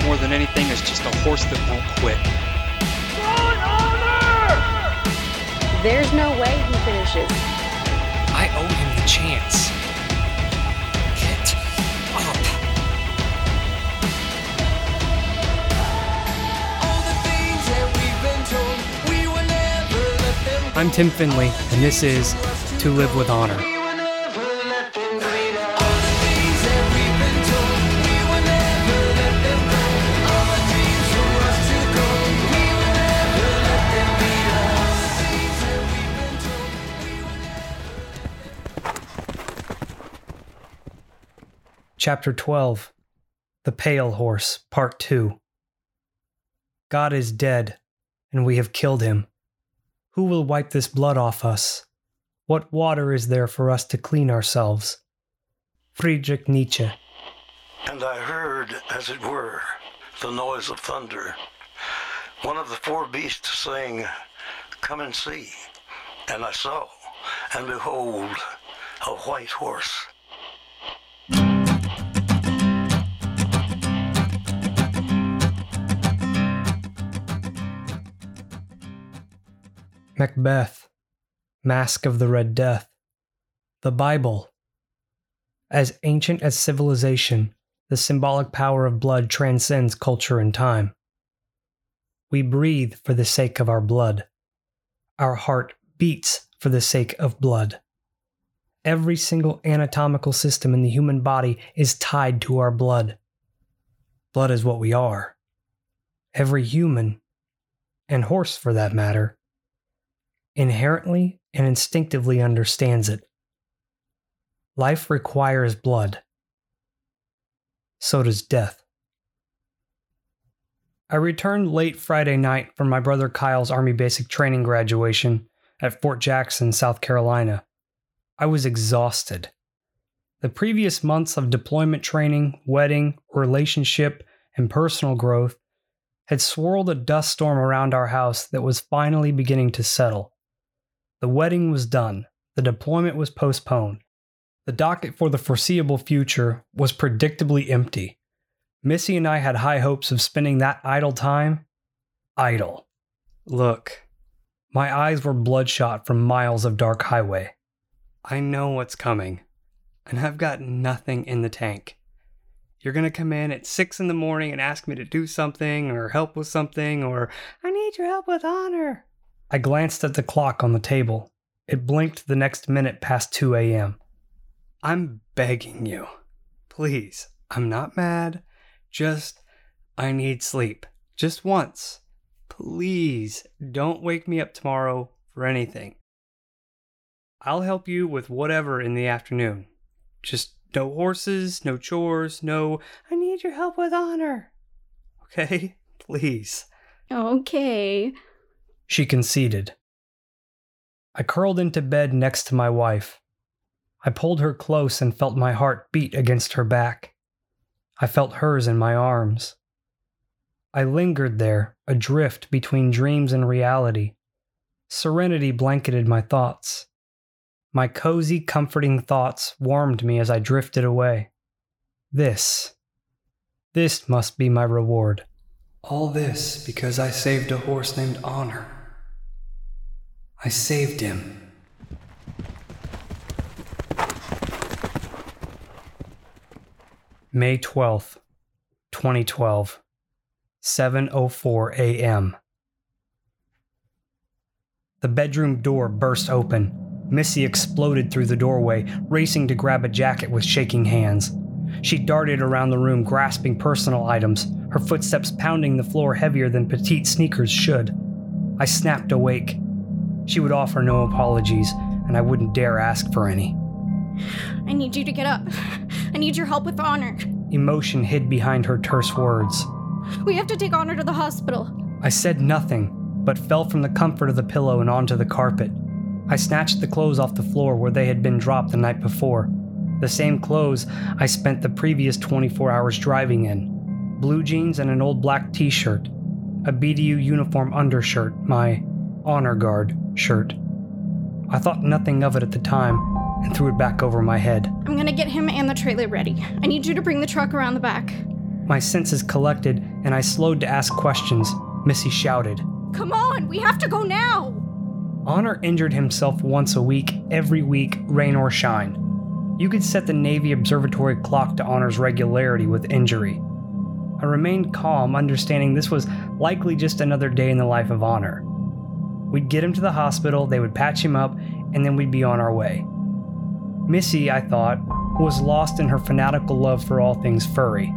want more than anything is just a horse that won't quit. There's no way he finishes. I owe him the chance. Get up. I'm Tim Finley, and this is To Live with Honor. Chapter 12 The Pale Horse, Part 2 God is dead, and we have killed him. Who will wipe this blood off us? What water is there for us to clean ourselves? Friedrich Nietzsche. And I heard, as it were, the noise of thunder. One of the four beasts saying, Come and see. And I saw, and behold, a white horse. Macbeth, Masque of the Red Death, the Bible. As ancient as civilization, the symbolic power of blood transcends culture and time. We breathe for the sake of our blood. Our heart beats for the sake of blood. Every single anatomical system in the human body is tied to our blood. Blood is what we are. Every human, and horse for that matter, inherently and instinctively understands it. Life requires blood. So does death. I returned late Friday night from my brother Kyle's Army Basic Training graduation at Fort Jackson, South Carolina. I was exhausted. The previous months of deployment training, wedding, relationship, and personal growth had swirled a dust storm around our house that was finally beginning to settle. The wedding was done, the deployment was postponed. The docket for the foreseeable future was predictably empty. Missy and I had high hopes of spending that idle time idle. Look, my eyes were bloodshot from miles of dark highway. I know what's coming, and I've got nothing in the tank. You're gonna come in at six in the morning and ask me to do something or help with something or I need your help with honor. I glanced at the clock on the table. It blinked the next minute past 2 a.m. I'm begging you. Please, I'm not mad. Just, I need sleep. Just once. Please, don't wake me up tomorrow for anything. I'll help you with whatever in the afternoon. Just no horses, no chores, no, I need your help with honor. Okay? Please. Okay. She conceded. I curled into bed next to my wife. I pulled her close and felt my heart beat against her back. I felt hers in my arms. I lingered there, adrift between dreams and reality. Serenity blanketed my thoughts. My cozy, comforting thoughts warmed me as I drifted away. This, this must be my reward. All this because I saved a horse named Honor. I saved him. May 12th, 2012, 7:04 a.m. The bedroom door burst open. Missy exploded through the doorway, racing to grab a jacket with shaking hands. She darted around the room, grasping personal items, her footsteps pounding the floor heavier than petite sneakers should. I snapped awake. She would offer no apologies, and I wouldn't dare ask for any. I need you to get up. I need your help with Honor. Emotion hid behind her terse words. We have to take Honor to the hospital. I said nothing, but fell from the comfort of the pillow and onto the carpet. I snatched the clothes off the floor where they had been dropped the night before. The same clothes I spent the previous 24 hours driving in blue jeans and an old black t shirt, a BDU uniform undershirt, my honor guard shirt. I thought nothing of it at the time and threw it back over my head. I'm gonna get him and the trailer ready. I need you to bring the truck around the back. My senses collected, and I slowed to ask questions. Missy shouted. Come on, we have to go now! Honor injured himself once a week, every week, rain or shine. You could set the Navy observatory clock to Honor's regularity with injury. I remained calm, understanding this was likely just another day in the life of Honor. We'd get him to the hospital, they would patch him up, and then we'd be on our way. Missy, I thought, was lost in her fanatical love for all things furry.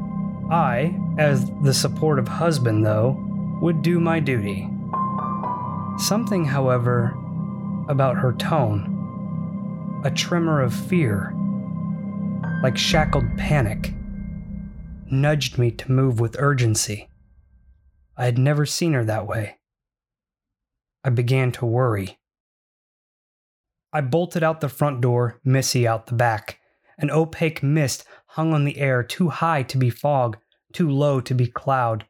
I, as the supportive husband, though, would do my duty. Something, however, about her tone, a tremor of fear, like shackled panic, nudged me to move with urgency. I had never seen her that way. I began to worry. I bolted out the front door, Missy out the back. An opaque mist hung on the air, too high to be fog, too low to be cloud.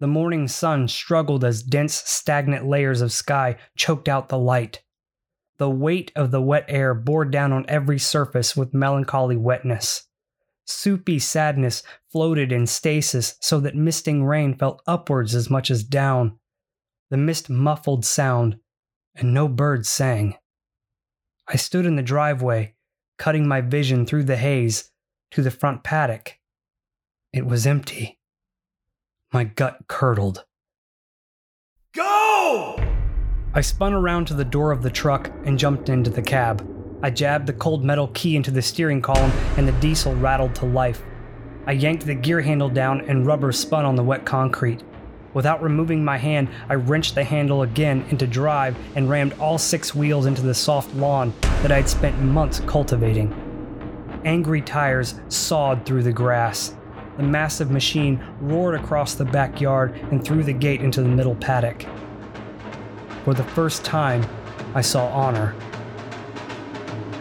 The morning sun struggled as dense, stagnant layers of sky choked out the light. The weight of the wet air bore down on every surface with melancholy wetness. Soupy sadness floated in stasis so that misting rain fell upwards as much as down. The mist muffled sound, and no birds sang. I stood in the driveway, cutting my vision through the haze to the front paddock. It was empty. My gut curdled. Go! I spun around to the door of the truck and jumped into the cab. I jabbed the cold metal key into the steering column and the diesel rattled to life. I yanked the gear handle down and rubber spun on the wet concrete. Without removing my hand, I wrenched the handle again into drive and rammed all six wheels into the soft lawn that I'd spent months cultivating. Angry tires sawed through the grass. The massive machine roared across the backyard and through the gate into the middle paddock. For the first time, I saw Honor.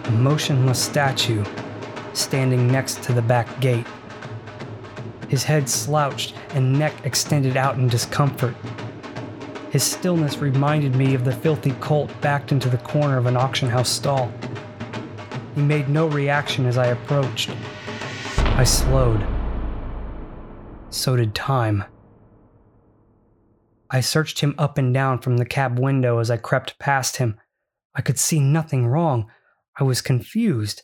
A motionless statue standing next to the back gate his head slouched and neck extended out in discomfort. His stillness reminded me of the filthy colt backed into the corner of an auction house stall. He made no reaction as I approached. I slowed. So did time. I searched him up and down from the cab window as I crept past him. I could see nothing wrong. I was confused.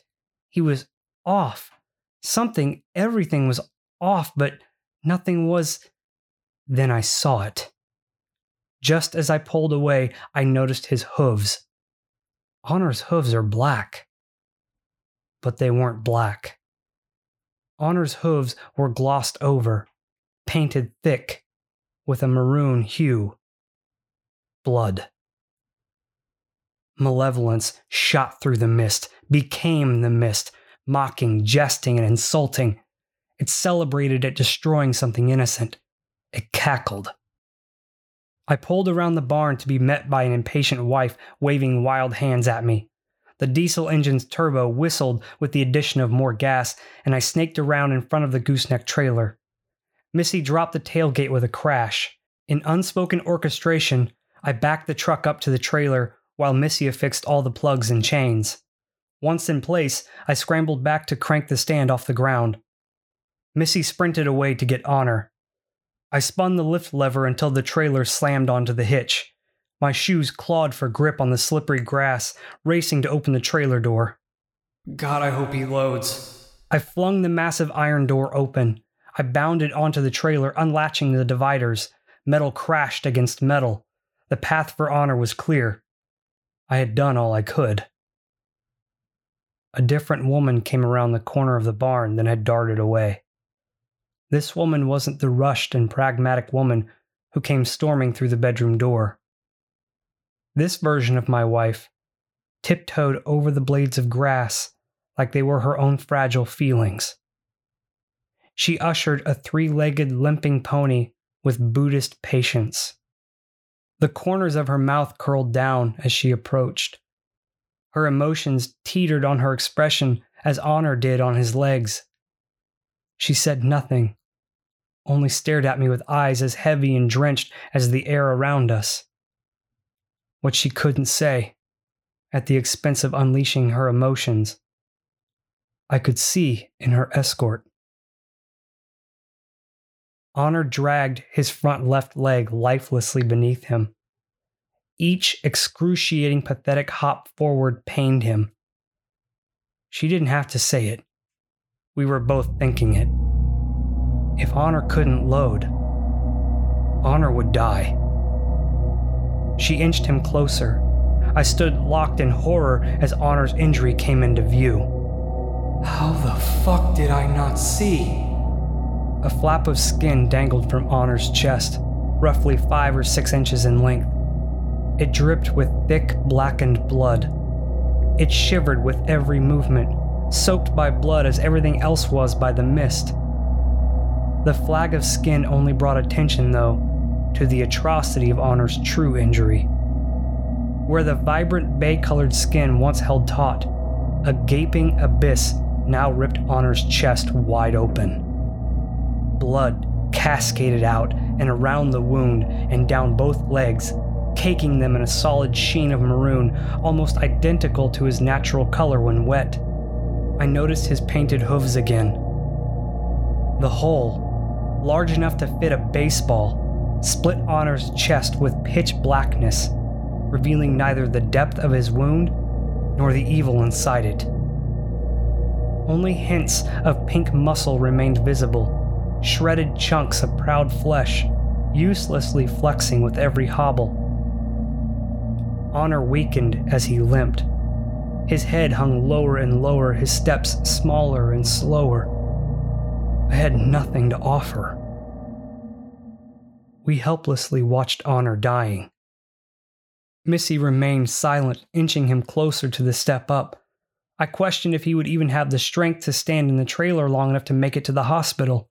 He was off. Something, everything was off, but nothing was. Then I saw it. Just as I pulled away, I noticed his hooves. Honor's hooves are black. But they weren't black. Honor's hooves were glossed over, painted thick, with a maroon hue. Blood. Malevolence shot through the mist, became the mist, mocking, jesting, and insulting. It celebrated at destroying something innocent. It cackled. I pulled around the barn to be met by an impatient wife waving wild hands at me. The diesel engine's turbo whistled with the addition of more gas, and I snaked around in front of the gooseneck trailer. Missy dropped the tailgate with a crash. In unspoken orchestration, I backed the truck up to the trailer while Missy affixed all the plugs and chains. Once in place, I scrambled back to crank the stand off the ground. Missy sprinted away to get Honor. I spun the lift lever until the trailer slammed onto the hitch. My shoes clawed for grip on the slippery grass, racing to open the trailer door. God, I hope he loads. I flung the massive iron door open. I bounded onto the trailer, unlatching the dividers. Metal crashed against metal. The path for honor was clear. I had done all I could. A different woman came around the corner of the barn, then had darted away. This woman wasn't the rushed and pragmatic woman who came storming through the bedroom door. This version of my wife tiptoed over the blades of grass like they were her own fragile feelings. She ushered a three legged limping pony with Buddhist patience. The corners of her mouth curled down as she approached. Her emotions teetered on her expression as Honor did on his legs. She said nothing, only stared at me with eyes as heavy and drenched as the air around us. What she couldn't say, at the expense of unleashing her emotions, I could see in her escort. Honor dragged his front left leg lifelessly beneath him. Each excruciating, pathetic hop forward pained him. She didn't have to say it. We were both thinking it. If Honor couldn't load, Honor would die. She inched him closer. I stood locked in horror as Honor's injury came into view. How the fuck did I not see? A flap of skin dangled from Honor's chest, roughly five or six inches in length. It dripped with thick, blackened blood. It shivered with every movement, soaked by blood as everything else was by the mist. The flag of skin only brought attention, though, to the atrocity of Honor's true injury. Where the vibrant bay colored skin once held taut, a gaping abyss now ripped Honor's chest wide open. Blood cascaded out and around the wound and down both legs, caking them in a solid sheen of maroon, almost identical to his natural color when wet. I noticed his painted hooves again. The hole, large enough to fit a baseball, split Honor's chest with pitch blackness, revealing neither the depth of his wound nor the evil inside it. Only hints of pink muscle remained visible, shredded chunks of proud flesh, uselessly flexing with every hobble. Honor weakened as he limped. His head hung lower and lower, his steps smaller and slower. I had nothing to offer. We helplessly watched Honor dying. Missy remained silent, inching him closer to the step up. I questioned if he would even have the strength to stand in the trailer long enough to make it to the hospital.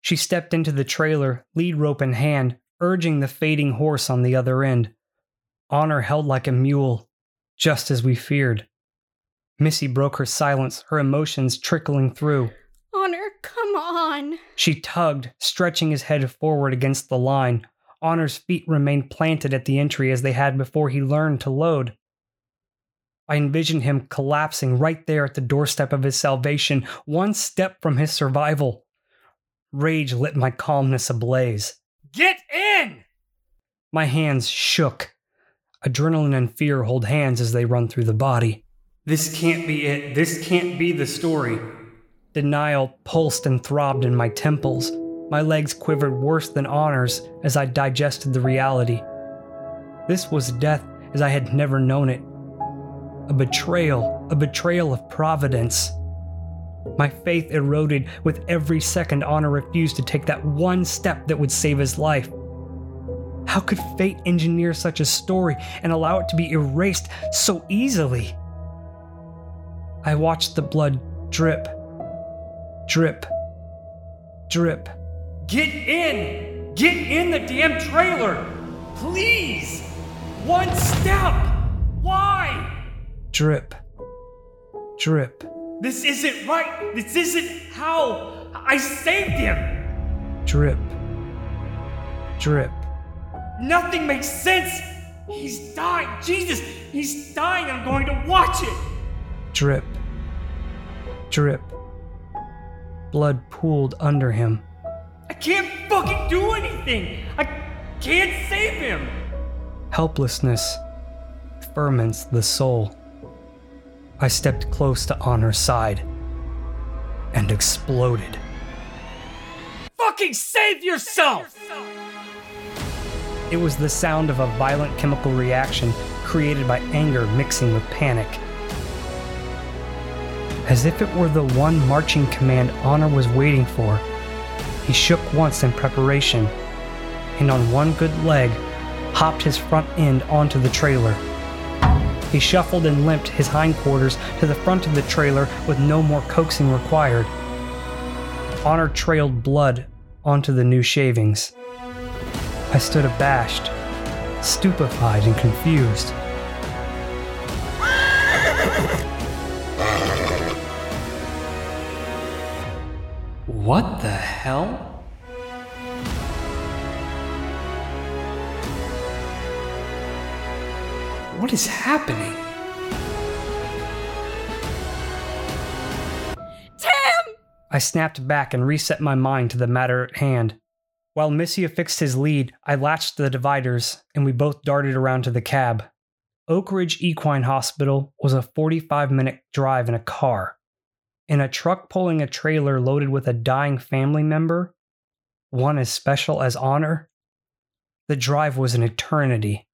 She stepped into the trailer, lead rope in hand, urging the fading horse on the other end. Honor held like a mule, just as we feared. Missy broke her silence, her emotions trickling through. Honor, come on. She tugged, stretching his head forward against the line. Honor's feet remained planted at the entry as they had before he learned to load. I envisioned him collapsing right there at the doorstep of his salvation, one step from his survival. Rage lit my calmness ablaze. Get in! My hands shook. Adrenaline and fear hold hands as they run through the body. This can't be it. This can't be the story. Denial pulsed and throbbed in my temples. My legs quivered worse than honors as I digested the reality. This was death as I had never known it. A betrayal, a betrayal of Providence. My faith eroded with every second Honor refused to take that one step that would save his life. How could fate engineer such a story and allow it to be erased so easily? I watched the blood drip, drip, drip. Get in! Get in the damn trailer! Please! One step! Why? Drip, drip. This isn't right. This isn't how I saved him. Drip. Drip. Nothing makes sense. He's dying. Jesus, he's dying. I'm going to watch it. Drip. Drip. Blood pooled under him. I can't fucking do anything. I can't save him. Helplessness ferments the soul. I stepped close to Honor's side and exploded. Fucking save yourself! It was the sound of a violent chemical reaction created by anger mixing with panic. As if it were the one marching command Honor was waiting for, he shook once in preparation, and on one good leg, hopped his front end onto the trailer. He shuffled and limped his hindquarters to the front of the trailer with no more coaxing required. Honor trailed blood onto the new shavings. I stood abashed, stupefied, and confused. What the hell? What is happening? Tim! I snapped back and reset my mind to the matter at hand. While Missy affixed his lead, I latched the dividers and we both darted around to the cab. Oak Ridge Equine Hospital was a 45 minute drive in a car. In a truck pulling a trailer loaded with a dying family member, one as special as honor, the drive was an eternity.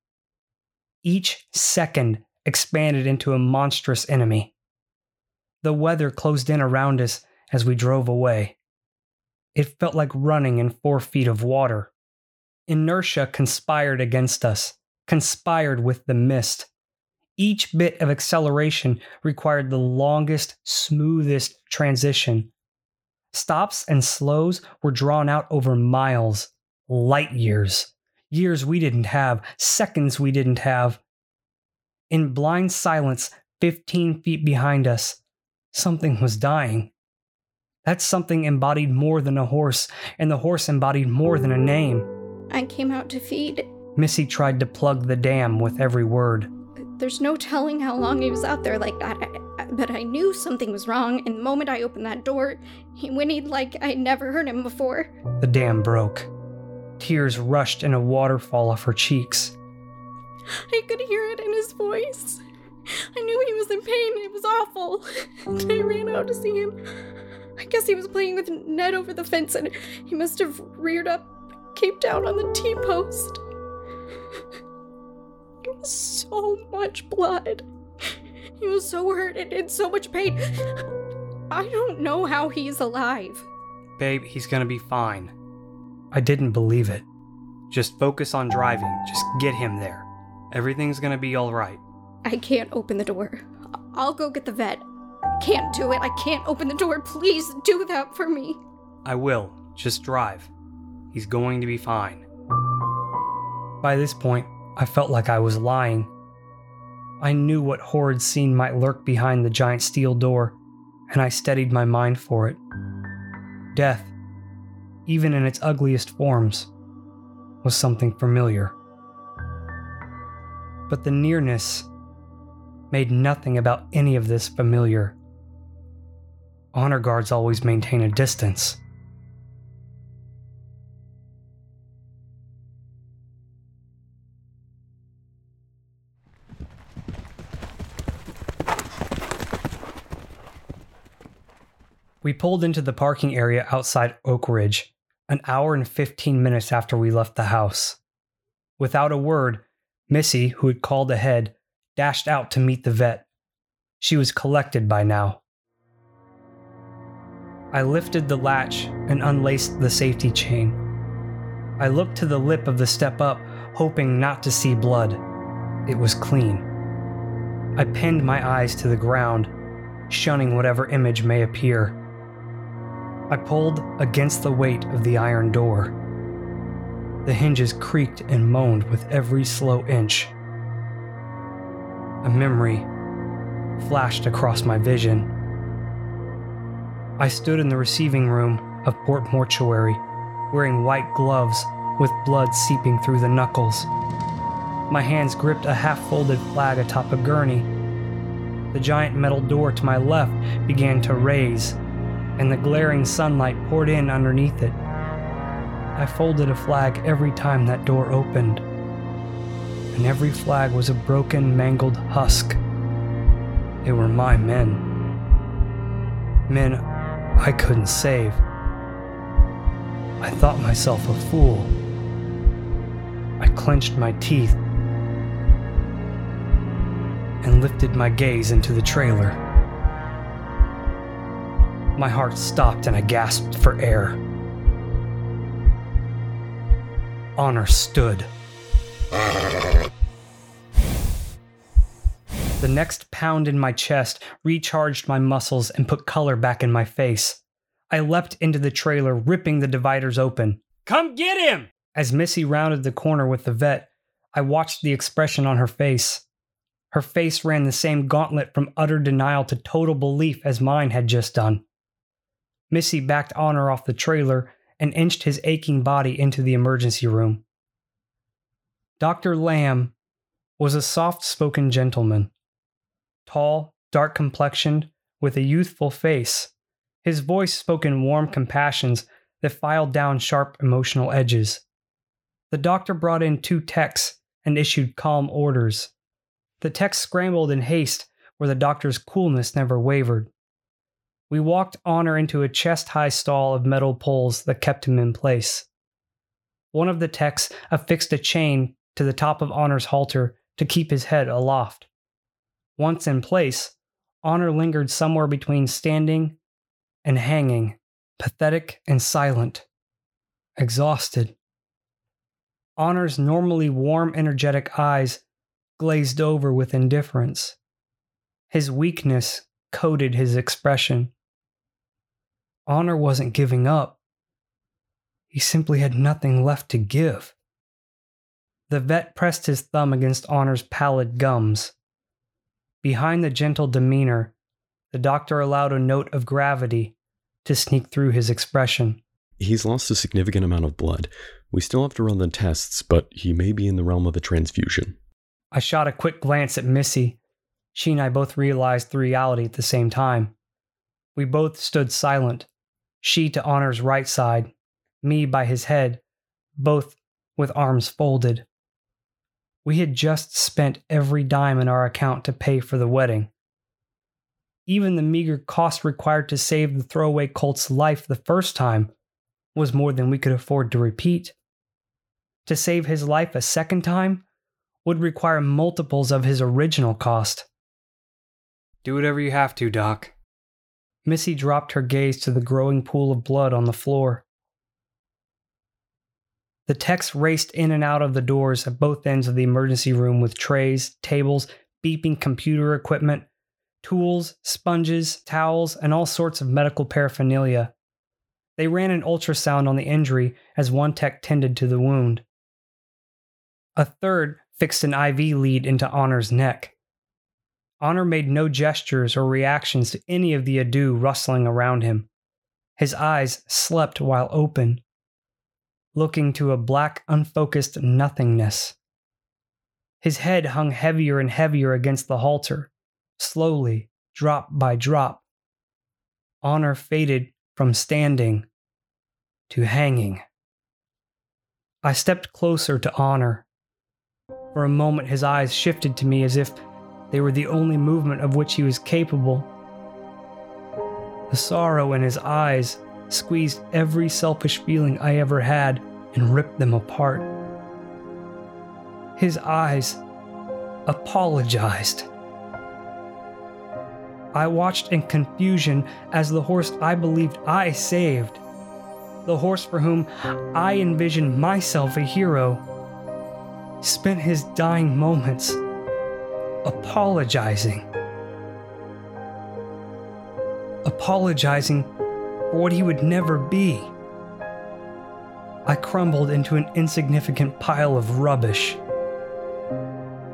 Each second expanded into a monstrous enemy. The weather closed in around us as we drove away. It felt like running in four feet of water. Inertia conspired against us, conspired with the mist. Each bit of acceleration required the longest, smoothest transition. Stops and slows were drawn out over miles, light years, years we didn't have, seconds we didn't have. In blind silence, 15 feet behind us, something was dying. That something embodied more than a horse, and the horse embodied more than a name. I came out to feed. Missy tried to plug the dam with every word. There's no telling how long he was out there like that, I, I, but I knew something was wrong, and the moment I opened that door, he whinnied like I'd never heard him before. The dam broke. Tears rushed in a waterfall off her cheeks. I could hear it in his voice. I knew he was in pain. It was awful. And I ran out to see him. I guess he was playing with Ned over the fence and he must have reared up, came down on the T post. So much blood. He was so hurt and in so much pain. I don't know how he's alive. Babe, he's gonna be fine. I didn't believe it. Just focus on driving. Just get him there. Everything's gonna be alright. I can't open the door. I'll go get the vet. I can't do it. I can't open the door. Please do that for me. I will. Just drive. He's going to be fine. By this point, I felt like I was lying. I knew what horrid scene might lurk behind the giant steel door, and I steadied my mind for it. Death, even in its ugliest forms, was something familiar. But the nearness made nothing about any of this familiar. Honor guards always maintain a distance. We pulled into the parking area outside Oak Ridge, an hour and 15 minutes after we left the house. Without a word, Missy, who had called ahead, dashed out to meet the vet. She was collected by now. I lifted the latch and unlaced the safety chain. I looked to the lip of the step up, hoping not to see blood. It was clean. I pinned my eyes to the ground, shunning whatever image may appear. I pulled against the weight of the iron door. The hinges creaked and moaned with every slow inch. A memory flashed across my vision. I stood in the receiving room of Port Mortuary, wearing white gloves with blood seeping through the knuckles. My hands gripped a half folded flag atop a gurney. The giant metal door to my left began to raise, and the glaring sunlight poured in underneath it. I folded a flag every time that door opened, and every flag was a broken, mangled husk. They were my men. Men I couldn't save. I thought myself a fool. I clenched my teeth and lifted my gaze into the trailer. My heart stopped and I gasped for air. Honor stood. The next pound in my chest recharged my muscles and put color back in my face. I leapt into the trailer, ripping the dividers open. Come get him! As Missy rounded the corner with the vet, I watched the expression on her face. Her face ran the same gauntlet from utter denial to total belief as mine had just done. Missy backed Honor off the trailer and inched his aching body into the emergency room. Dr. Lamb was a soft spoken gentleman. Tall, dark complexioned, with a youthful face, his voice spoke in warm compassions that filed down sharp emotional edges. The doctor brought in two techs and issued calm orders. The techs scrambled in haste where the doctor's coolness never wavered. We walked Honor into a chest high stall of metal poles that kept him in place. One of the techs affixed a chain to the top of Honor's halter to keep his head aloft. Once in place, Honor lingered somewhere between standing and hanging, pathetic and silent, exhausted. Honor's normally warm, energetic eyes glazed over with indifference. His weakness coated his expression. Honor wasn't giving up. He simply had nothing left to give. The vet pressed his thumb against Honor's pallid gums. Behind the gentle demeanor, the doctor allowed a note of gravity to sneak through his expression. He's lost a significant amount of blood. We still have to run the tests, but he may be in the realm of a transfusion. I shot a quick glance at Missy. She and I both realized the reality at the same time. We both stood silent, she to Honor's right side, me by his head, both with arms folded. We had just spent every dime in our account to pay for the wedding. Even the meager cost required to save the throwaway colt's life the first time was more than we could afford to repeat. To save his life a second time would require multiples of his original cost. Do whatever you have to, Doc. Missy dropped her gaze to the growing pool of blood on the floor. The techs raced in and out of the doors at both ends of the emergency room with trays, tables, beeping computer equipment, tools, sponges, towels, and all sorts of medical paraphernalia. They ran an ultrasound on the injury as one tech tended to the wound. A third fixed an IV lead into Honor's neck. Honor made no gestures or reactions to any of the ado rustling around him. His eyes slept while open, looking to a black, unfocused nothingness. His head hung heavier and heavier against the halter, slowly, drop by drop. Honor faded from standing to hanging. I stepped closer to Honor. For a moment, his eyes shifted to me as if they were the only movement of which he was capable. The sorrow in his eyes squeezed every selfish feeling I ever had and ripped them apart. His eyes apologized. I watched in confusion as the horse I believed I saved, the horse for whom I envisioned myself a hero, spent his dying moments apologizing. Apologizing for what he would never be. I crumbled into an insignificant pile of rubbish.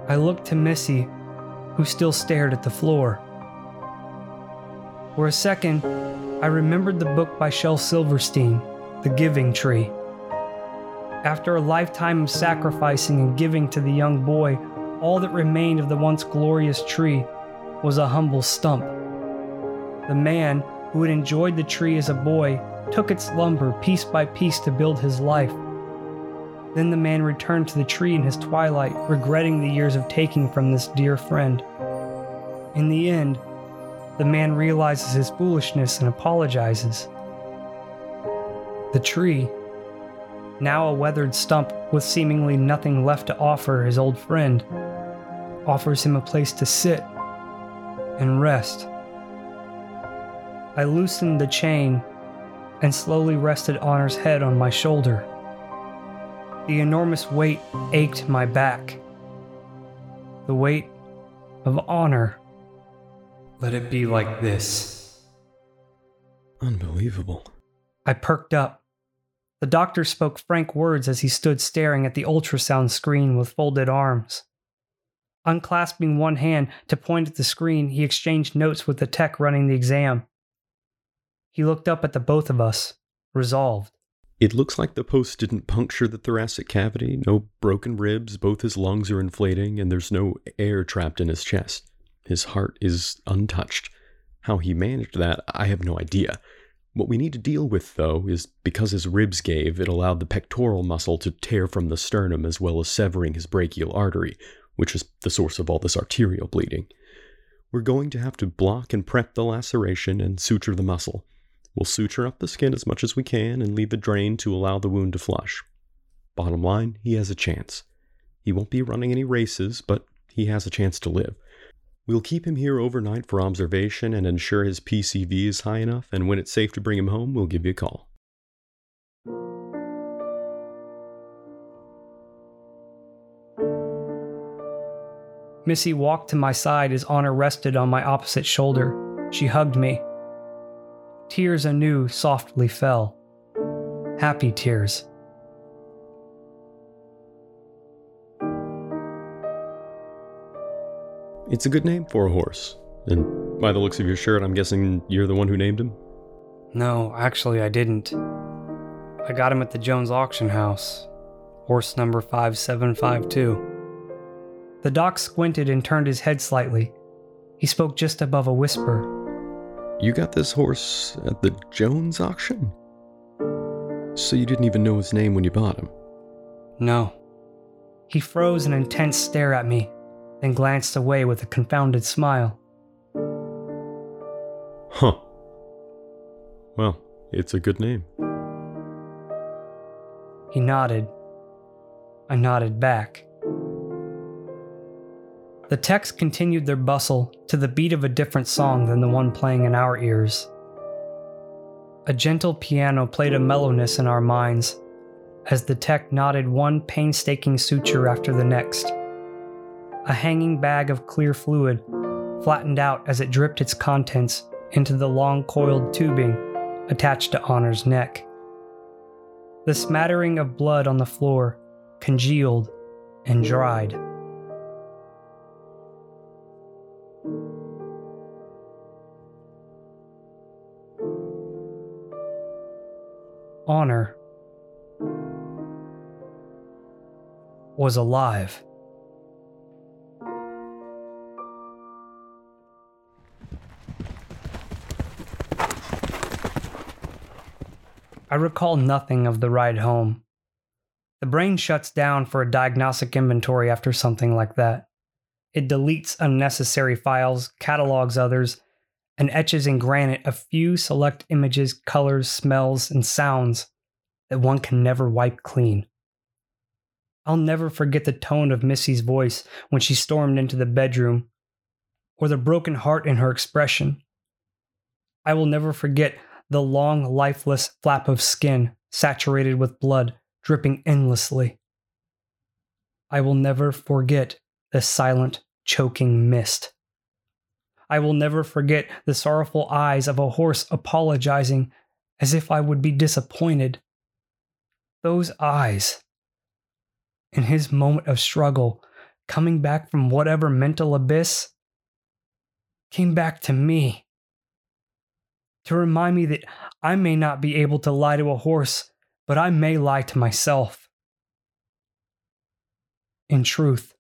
I looked to Missy, who still stared at the floor. For a second, I remembered the book by Shel Silverstein, The Giving Tree. After a lifetime of sacrificing and giving to the young boy, all that remained of the once glorious tree was a humble stump. The man who had enjoyed the tree as a boy took its lumber piece by piece to build his life. Then the man returned to the tree in his twilight, regretting the years of taking from this dear friend. In the end, the man realizes his foolishness and apologizes. The tree, now a weathered stump with seemingly nothing left to offer his old friend, offers him a place to sit and rest. I loosened the chain and slowly rested Honor's head on my shoulder. The enormous weight ached my back. The weight of honor. Let it be like this. Unbelievable. I perked up. The doctor spoke frank words as he stood staring at the ultrasound screen with folded arms. Unclasping one hand to point at the screen, he exchanged notes with the tech running the exam. He looked up at the both of us, resolved. It looks like the post didn't puncture the thoracic cavity, no broken ribs, both his lungs are inflating, and there's no air trapped in his chest. His heart is untouched. How he managed that, I have no idea. What we need to deal with, though, is because his ribs gave, it allowed the pectoral muscle to tear from the sternum as well as severing his brachial artery, which is the source of all this arterial bleeding. We're going to have to block and prep the laceration and suture the muscle. We'll suture up the skin as much as we can and leave a drain to allow the wound to flush. Bottom line, he has a chance. He won't be running any races, but he has a chance to live. We'll keep him here overnight for observation and ensure his PCV is high enough, and when it's safe to bring him home, we'll give you a call. Missy walked to my side as Honor rested on my opposite shoulder. She hugged me. Tears anew softly fell. Happy tears. It's a good name for a horse. And by the looks of your shirt, I'm guessing you're the one who named him? No, actually, I didn't. I got him at the Jones auction house. Horse number 5752. The doc squinted and turned his head slightly. He spoke just above a whisper. You got this horse at the Jones auction? So you didn't even know his name when you bought him? No. He froze an intense stare at me, then glanced away with a confounded smile. Huh. Well, it's a good name. He nodded. I nodded back. The techs continued their bustle to the beat of a different song than the one playing in our ears. A gentle piano played a mellowness in our minds as the tech knotted one painstaking suture after the next. A hanging bag of clear fluid flattened out as it dripped its contents into the long coiled tubing attached to Honor's neck. The smattering of blood on the floor congealed and dried. Honor was alive. I recall nothing of the ride home. The brain shuts down for a diagnostic inventory after something like that. It deletes unnecessary files, catalogs others, and etches in granite a few select images, colors, smells, and sounds that one can never wipe clean. I'll never forget the tone of Missy's voice when she stormed into the bedroom, or the broken heart in her expression. I will never forget the long, lifeless flap of skin saturated with blood dripping endlessly. I will never forget the silent, choking mist. I will never forget the sorrowful eyes of a horse apologizing as if I would be disappointed. Those eyes, in his moment of struggle, coming back from whatever mental abyss, came back to me to remind me that I may not be able to lie to a horse, but I may lie to myself. In truth,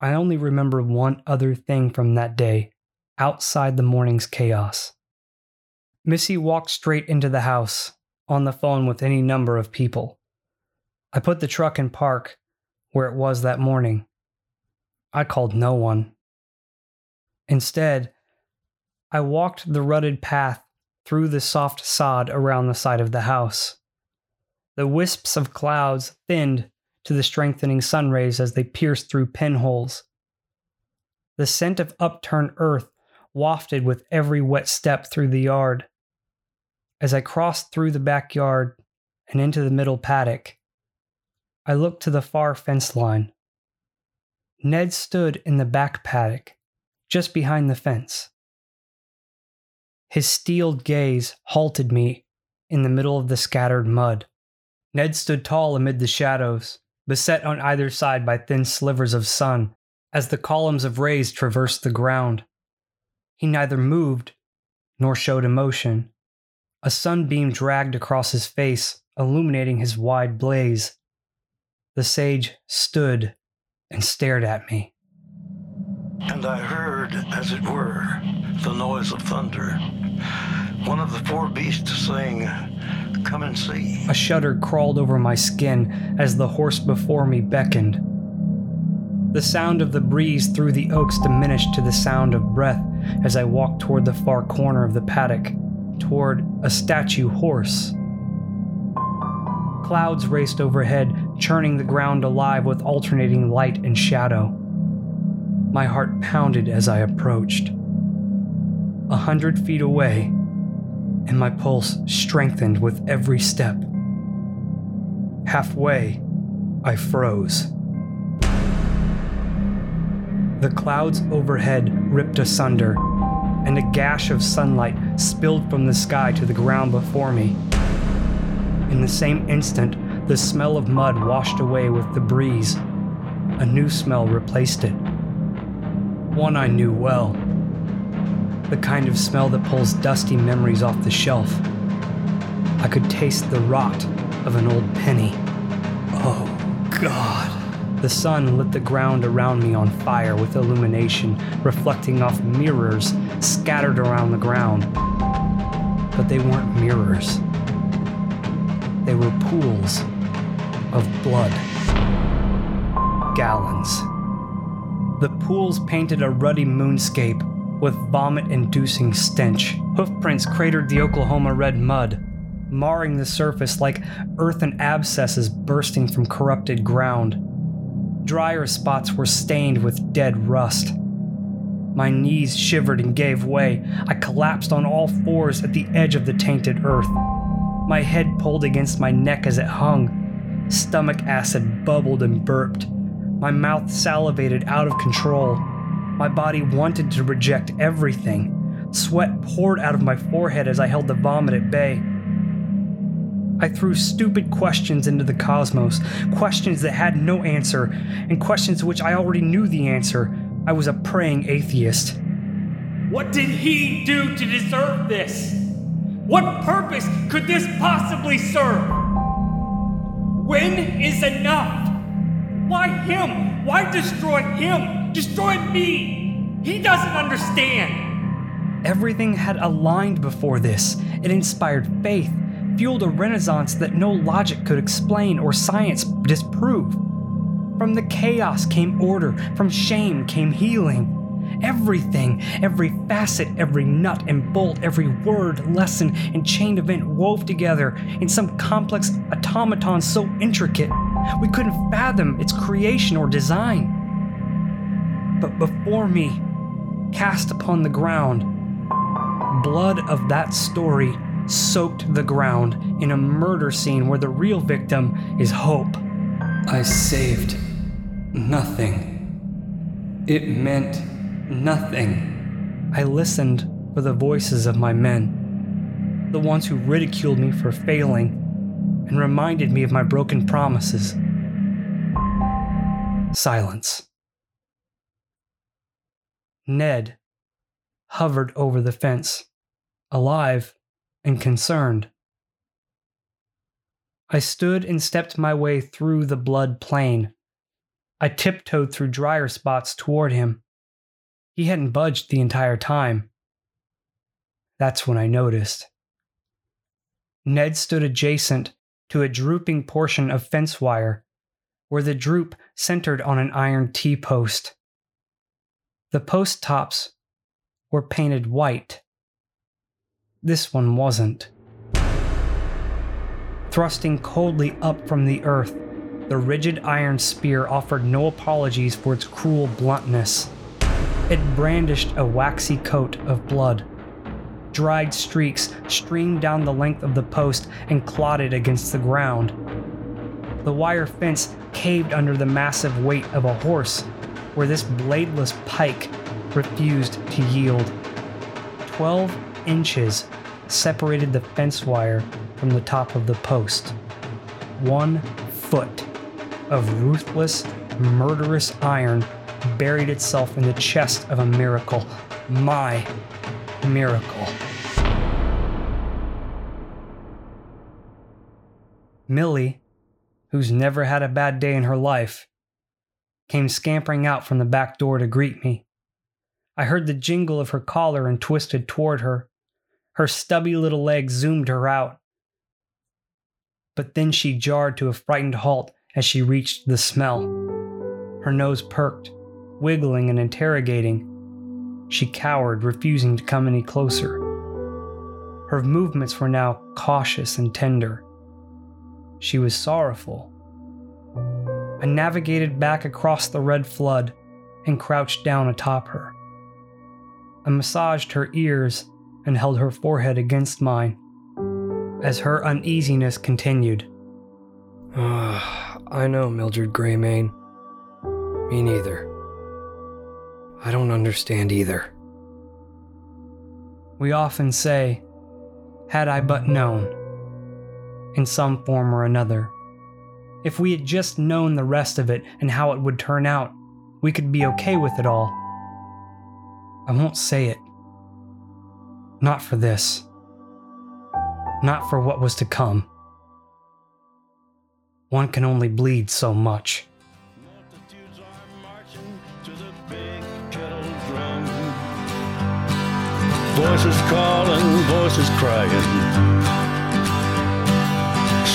I only remember one other thing from that day outside the morning's chaos. Missy walked straight into the house, on the phone with any number of people. I put the truck in park, where it was that morning. I called no one. Instead, I walked the rutted path through the soft sod around the side of the house. The wisps of clouds thinned to the strengthening sun rays as they pierced through pinholes. The scent of upturned earth wafted with every wet step through the yard. As I crossed through the backyard and into the middle paddock, I looked to the far fence line. Ned stood in the back paddock, just behind the fence. His steeled gaze halted me in the middle of the scattered mud. Ned stood tall amid the shadows, beset on either side by thin slivers of sun as the columns of rays traversed the ground. He neither moved nor showed emotion. A sunbeam dragged across his face, illuminating his wide blaze. The sage stood and stared at me. And I heard, as it were, the noise of thunder. One of the four beasts saying, Come and see. A shudder crawled over my skin as the horse before me beckoned. The sound of the breeze through the oaks diminished to the sound of breath as I walked toward the far corner of the paddock, toward a statue horse. Clouds raced overhead, churning the ground alive with alternating light and shadow. My heart pounded as I approached. A hundred feet away, and my pulse strengthened with every step. Halfway, I froze. The clouds overhead ripped asunder, and a gash of sunlight spilled from the sky to the ground before me. In the same instant, the smell of mud washed away with the breeze. A new smell replaced it. One I knew well. The kind of smell that pulls dusty memories off the shelf. I could taste the rot of an old penny. Oh, God. The sun lit the ground around me on fire with illumination, reflecting off mirrors scattered around the ground. But they weren't mirrors. They were pools of blood. Gallons. The pools painted a ruddy moonscape with vomit inducing stench. Hoofprints cratered the Oklahoma red mud, marring the surface like earthen abscesses bursting from corrupted ground. Drier spots were stained with dead rust. My knees shivered and gave way. I collapsed on all fours at the edge of the tainted earth. My head pulled against my neck as it hung. Stomach acid bubbled and burped. My mouth salivated out of control. My body wanted to reject everything. Sweat poured out of my forehead as I held the vomit at bay. I threw stupid questions into the cosmos, questions that had no answer, and questions to which I already knew the answer. I was a praying atheist. What did he do to deserve this? What purpose could this possibly serve? When is enough? Why him? Why destroy him? Destroy me? He doesn't understand. Everything had aligned before this. It inspired faith, fueled a renaissance that no logic could explain or science disprove. From the chaos came order, from shame came healing. Everything, every facet, every nut and bolt, every word, lesson, and chain event wove together in some complex automaton so intricate we couldn't fathom its creation or design. But before me, cast upon the ground, blood of that story soaked the ground in a murder scene where the real victim is hope. I saved nothing. It meant nothing. I listened for the voices of my men, the ones who ridiculed me for failing and reminded me of my broken promises. Silence. Ned hovered over the fence, alive and concerned. I stood and stepped my way through the blood plain. I tiptoed through drier spots toward him. He hadn't budged the entire time. That's when I noticed. Ned stood adjacent to a drooping portion of fence wire, where the droop centered on an iron T post. The post tops were painted white. This one wasn't. Thrusting coldly up from the earth, the rigid iron spear offered no apologies for its cruel bluntness. It brandished a waxy coat of blood. Dried streaks streamed down the length of the post and clotted against the ground. The wire fence caved under the massive weight of a horse, where this bladeless pike refused to yield. Twelve inches separated the fence wire from the top of the post. One foot of ruthless, murderous iron buried itself in the chest of a miracle. My miracle. Millie, who's never had a bad day in her life, came scampering out from the back door to greet me. I heard the jingle of her collar and twisted toward her. Her stubby little legs zoomed her out. But then she jarred to a frightened halt as she reached the smell. Her nose perked, wiggling and interrogating. She cowered, refusing to come any closer. Her movements were now cautious and tender. She was sorrowful. I navigated back across the red flood and crouched down atop her. I massaged her ears and held her forehead against mine as her uneasiness continued. Uh, I know, Mildred Greymane. Me neither. I don't understand either. We often say, had I but known, in some form or another. If we had just known the rest of it and how it would turn out, we could be okay with it all. I won't say it. Not for this. Not for what was to come. One can only bleed so much. Voices calling, voices crying.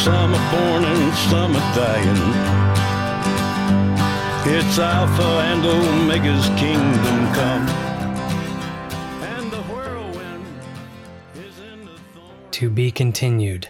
Some are born and some are dying. It's Alpha and Omega's kingdom come. And the whirlwind is in the thorn. To be continued.